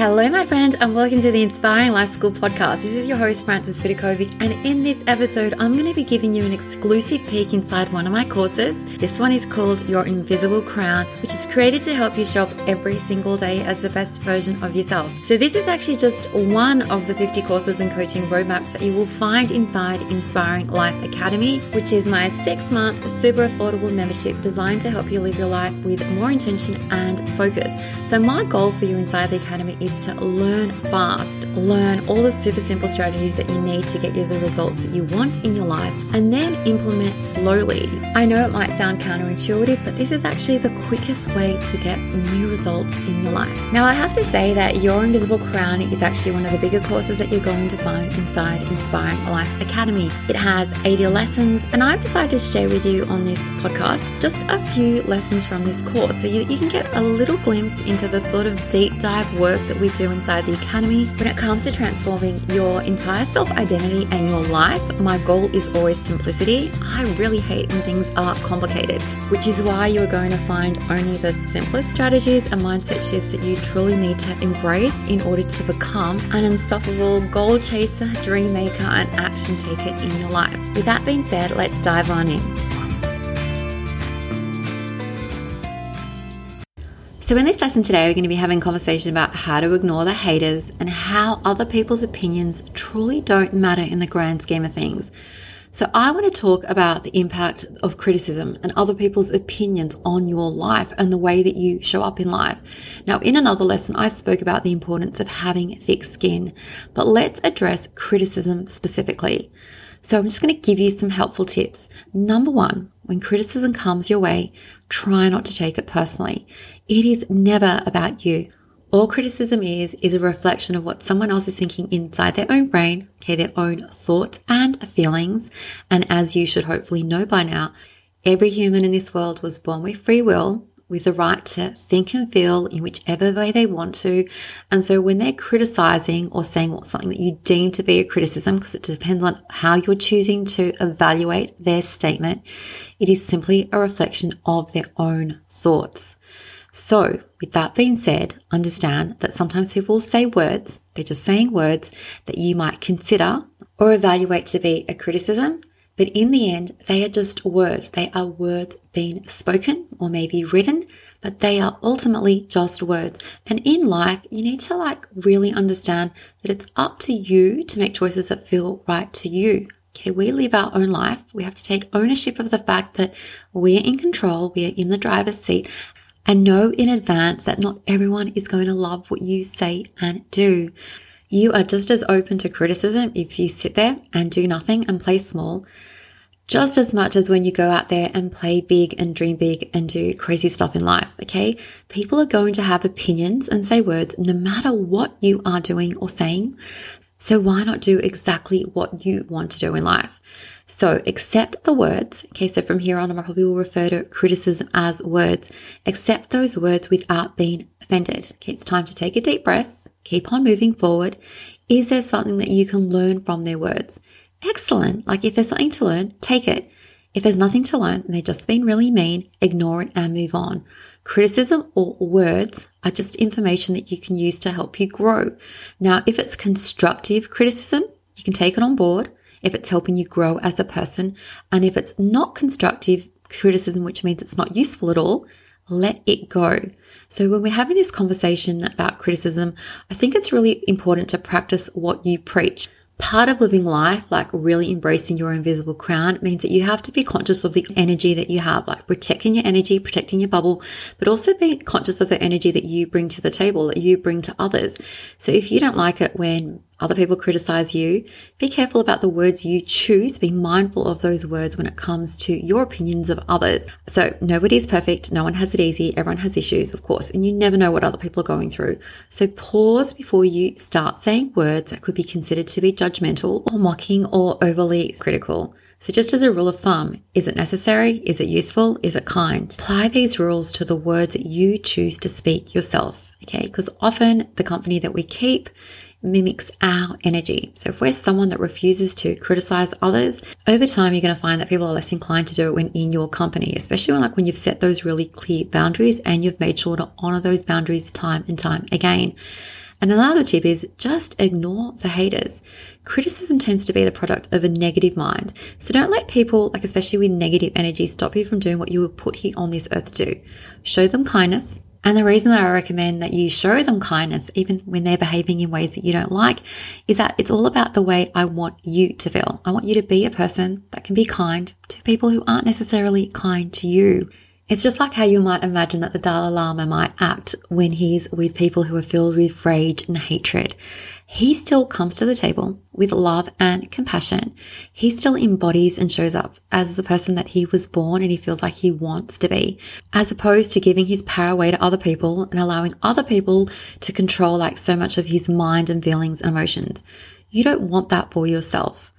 Hello, my friend, and welcome to the Inspiring Life School podcast. This is your host, Frances Vidakovic, and in this episode, I'm going to be giving you an exclusive peek inside one of my courses. This one is called Your Invisible Crown, which is created to help you show up every single day as the best version of yourself. So, this is actually just one of the 50 courses and coaching roadmaps that you will find inside Inspiring Life Academy, which is my six month super affordable membership designed to help you live your life with more intention and focus. So, my goal for you inside the Academy is to learn fast, learn all the super simple strategies that you need to get you the results that you want in your life, and then implement slowly. I know it might sound counterintuitive, but this is actually the quickest way to get new results in your life. Now, I have to say that Your Invisible Crown is actually one of the bigger courses that you're going to find inside Inspiring Life Academy. It has 80 lessons, and I've decided to share with you on this podcast just a few lessons from this course so you, you can get a little glimpse into the sort of deep dive work that we do inside the Academy. When it comes to transforming your entire self identity and your life, my goal is always simplicity. I really hate when things are complicated, which is why you're going to find only the simplest strategies and mindset shifts that you truly need to embrace in order to become an unstoppable goal chaser, dream maker, and action taker in your life. With that being said, let's dive on in. So, in this lesson today, we're going to be having a conversation about how to ignore the haters and how other people's opinions truly don't matter in the grand scheme of things. So, I want to talk about the impact of criticism and other people's opinions on your life and the way that you show up in life. Now, in another lesson, I spoke about the importance of having thick skin, but let's address criticism specifically. So, I'm just going to give you some helpful tips. Number one, when criticism comes your way, try not to take it personally. It is never about you. All criticism is, is a reflection of what someone else is thinking inside their own brain, okay, their own thoughts and feelings. And as you should hopefully know by now, every human in this world was born with free will, with the right to think and feel in whichever way they want to. And so when they're criticizing or saying something that you deem to be a criticism, because it depends on how you're choosing to evaluate their statement, it is simply a reflection of their own thoughts. So, with that being said, understand that sometimes people say words, they're just saying words that you might consider or evaluate to be a criticism, but in the end, they are just words. They are words being spoken or maybe written, but they are ultimately just words. And in life, you need to like really understand that it's up to you to make choices that feel right to you. Okay, we live our own life. We have to take ownership of the fact that we're in control, we are in the driver's seat, and know in advance that not everyone is going to love what you say and do. You are just as open to criticism if you sit there and do nothing and play small, just as much as when you go out there and play big and dream big and do crazy stuff in life. Okay. People are going to have opinions and say words no matter what you are doing or saying. So why not do exactly what you want to do in life? So accept the words. Okay, so from here on, I probably will refer to criticism as words. Accept those words without being offended. Okay, it's time to take a deep breath. Keep on moving forward. Is there something that you can learn from their words? Excellent. Like if there's something to learn, take it. If there's nothing to learn and they've just been really mean, ignore it and move on. Criticism or words are just information that you can use to help you grow. Now, if it's constructive criticism, you can take it on board if it's helping you grow as a person, and if it's not constructive criticism, which means it's not useful at all, let it go. So when we're having this conversation about criticism, I think it's really important to practice what you preach. Part of living life, like really embracing your invisible crown, means that you have to be conscious of the energy that you have, like protecting your energy, protecting your bubble, but also being conscious of the energy that you bring to the table, that you bring to others. So if you don't like it when other people criticize you, be careful about the words you choose. Be mindful of those words when it comes to your opinions of others. So nobody's perfect. No one has it easy. Everyone has issues, of course, and you never know what other people are going through. So pause before you start saying words that could be considered to be judgmental or mocking or overly critical. So just as a rule of thumb, is it necessary? Is it useful? Is it kind? Apply these rules to the words that you choose to speak yourself. Okay. Because often the company that we keep mimics our energy. So if we're someone that refuses to criticize others, over time you're going to find that people are less inclined to do it when in your company, especially when like when you've set those really clear boundaries and you've made sure to honor those boundaries time and time again. And another tip is just ignore the haters. Criticism tends to be the product of a negative mind. So don't let people, like especially with negative energy, stop you from doing what you were put here on this earth to do. Show them kindness, and the reason that I recommend that you show them kindness, even when they're behaving in ways that you don't like, is that it's all about the way I want you to feel. I want you to be a person that can be kind to people who aren't necessarily kind to you. It's just like how you might imagine that the Dalai Lama might act when he's with people who are filled with rage and hatred. He still comes to the table with love and compassion. He still embodies and shows up as the person that he was born and he feels like he wants to be, as opposed to giving his power away to other people and allowing other people to control like so much of his mind and feelings and emotions. You don't want that for yourself.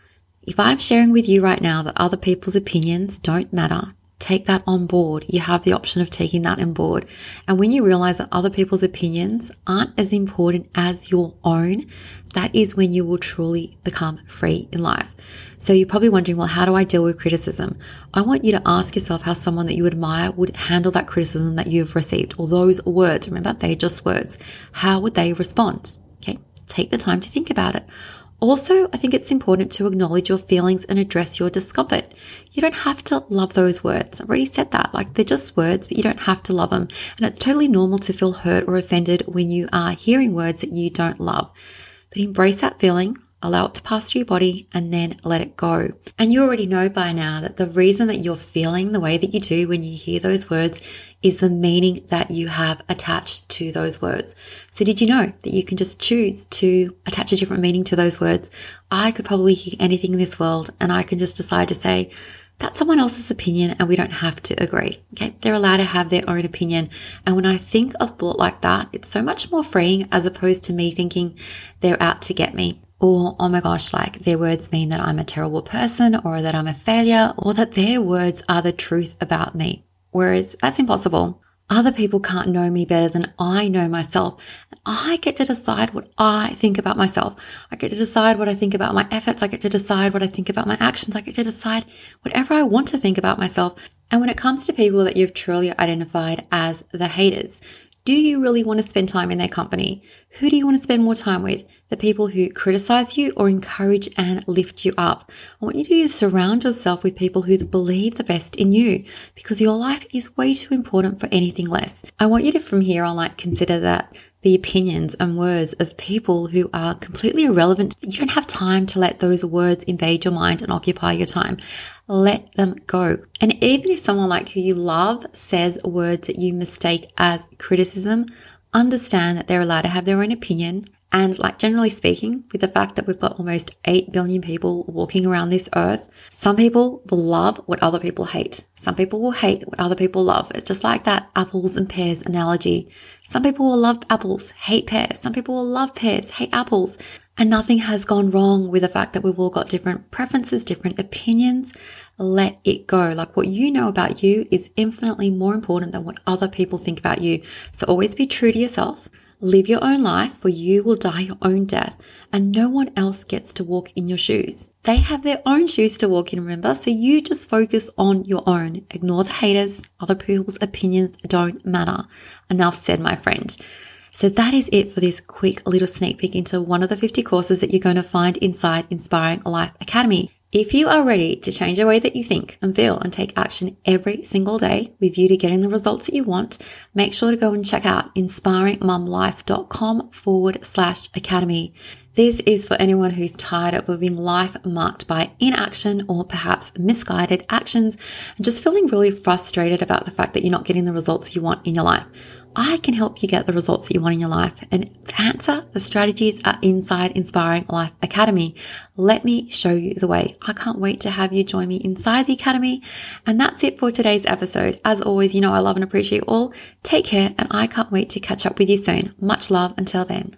If I'm sharing with you right now that other people's opinions don't matter, take that on board. You have the option of taking that on board. And when you realize that other people's opinions aren't as important as your own, that is when you will truly become free in life. So you're probably wondering, well, how do I deal with criticism? I want you to ask yourself how someone that you admire would handle that criticism that you've received or those words. Remember, they're just words. How would they respond? Okay. Take the time to think about it. Also, I think it's important to acknowledge your feelings and address your discomfort. You don't have to love those words. I've already said that. Like they're just words, but you don't have to love them. And it's totally normal to feel hurt or offended when you are hearing words that you don't love. But embrace that feeling, allow it to pass through your body, and then let it go. And you already know by now that the reason that you're feeling the way that you do when you hear those words is the meaning that you have attached to those words. So did you know that you can just choose to attach a different meaning to those words? I could probably hear anything in this world and I can just decide to say, that's someone else's opinion and we don't have to agree. Okay. They're allowed to have their own opinion. And when I think of thought like that, it's so much more freeing as opposed to me thinking they're out to get me. Or, oh my gosh, like their words mean that I'm a terrible person or that I'm a failure or that their words are the truth about me. Whereas that's impossible. Other people can't know me better than I know myself. I get to decide what I think about myself. I get to decide what I think about my efforts. I get to decide what I think about my actions. I get to decide whatever I want to think about myself. And when it comes to people that you've truly identified as the haters, do you really want to spend time in their company? Who do you want to spend more time with? The people who criticize you or encourage and lift you up? I want you to surround yourself with people who believe the best in you because your life is way too important for anything less. I want you to from here on like consider that the opinions and words of people who are completely irrelevant. You don't have time to let those words invade your mind and occupy your time. Let them go. And even if someone like who you love says words that you mistake as criticism, understand that they're allowed to have their own opinion and like generally speaking, with the fact that we've got almost 8 billion people walking around this earth, some people will love what other people hate. Some people will hate what other people love. It's just like that apples and pears analogy. Some people will love apples, hate pears. Some people will love pears, hate apples. And nothing has gone wrong with the fact that we've all got different preferences, different opinions. Let it go. Like what you know about you is infinitely more important than what other people think about you. So always be true to yourself. Live your own life, for you will die your own death, and no one else gets to walk in your shoes. They have their own shoes to walk in, remember? So you just focus on your own. Ignore the haters. Other people's opinions don't matter. Enough said, my friend. So that is it for this quick little sneak peek into one of the 50 courses that you're going to find inside Inspiring Life Academy. If you are ready to change the way that you think and feel and take action every single day with you to getting the results that you want, make sure to go and check out inspiringmumlife.com forward slash academy. This is for anyone who's tired of living life marked by inaction or perhaps misguided actions and just feeling really frustrated about the fact that you're not getting the results you want in your life. I can help you get the results that you want in your life. And the answer, the strategies are inside Inspiring Life Academy. Let me show you the way. I can't wait to have you join me inside the Academy. And that's it for today's episode. As always, you know I love and appreciate you all. Take care, and I can't wait to catch up with you soon. Much love until then.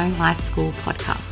Life School podcast.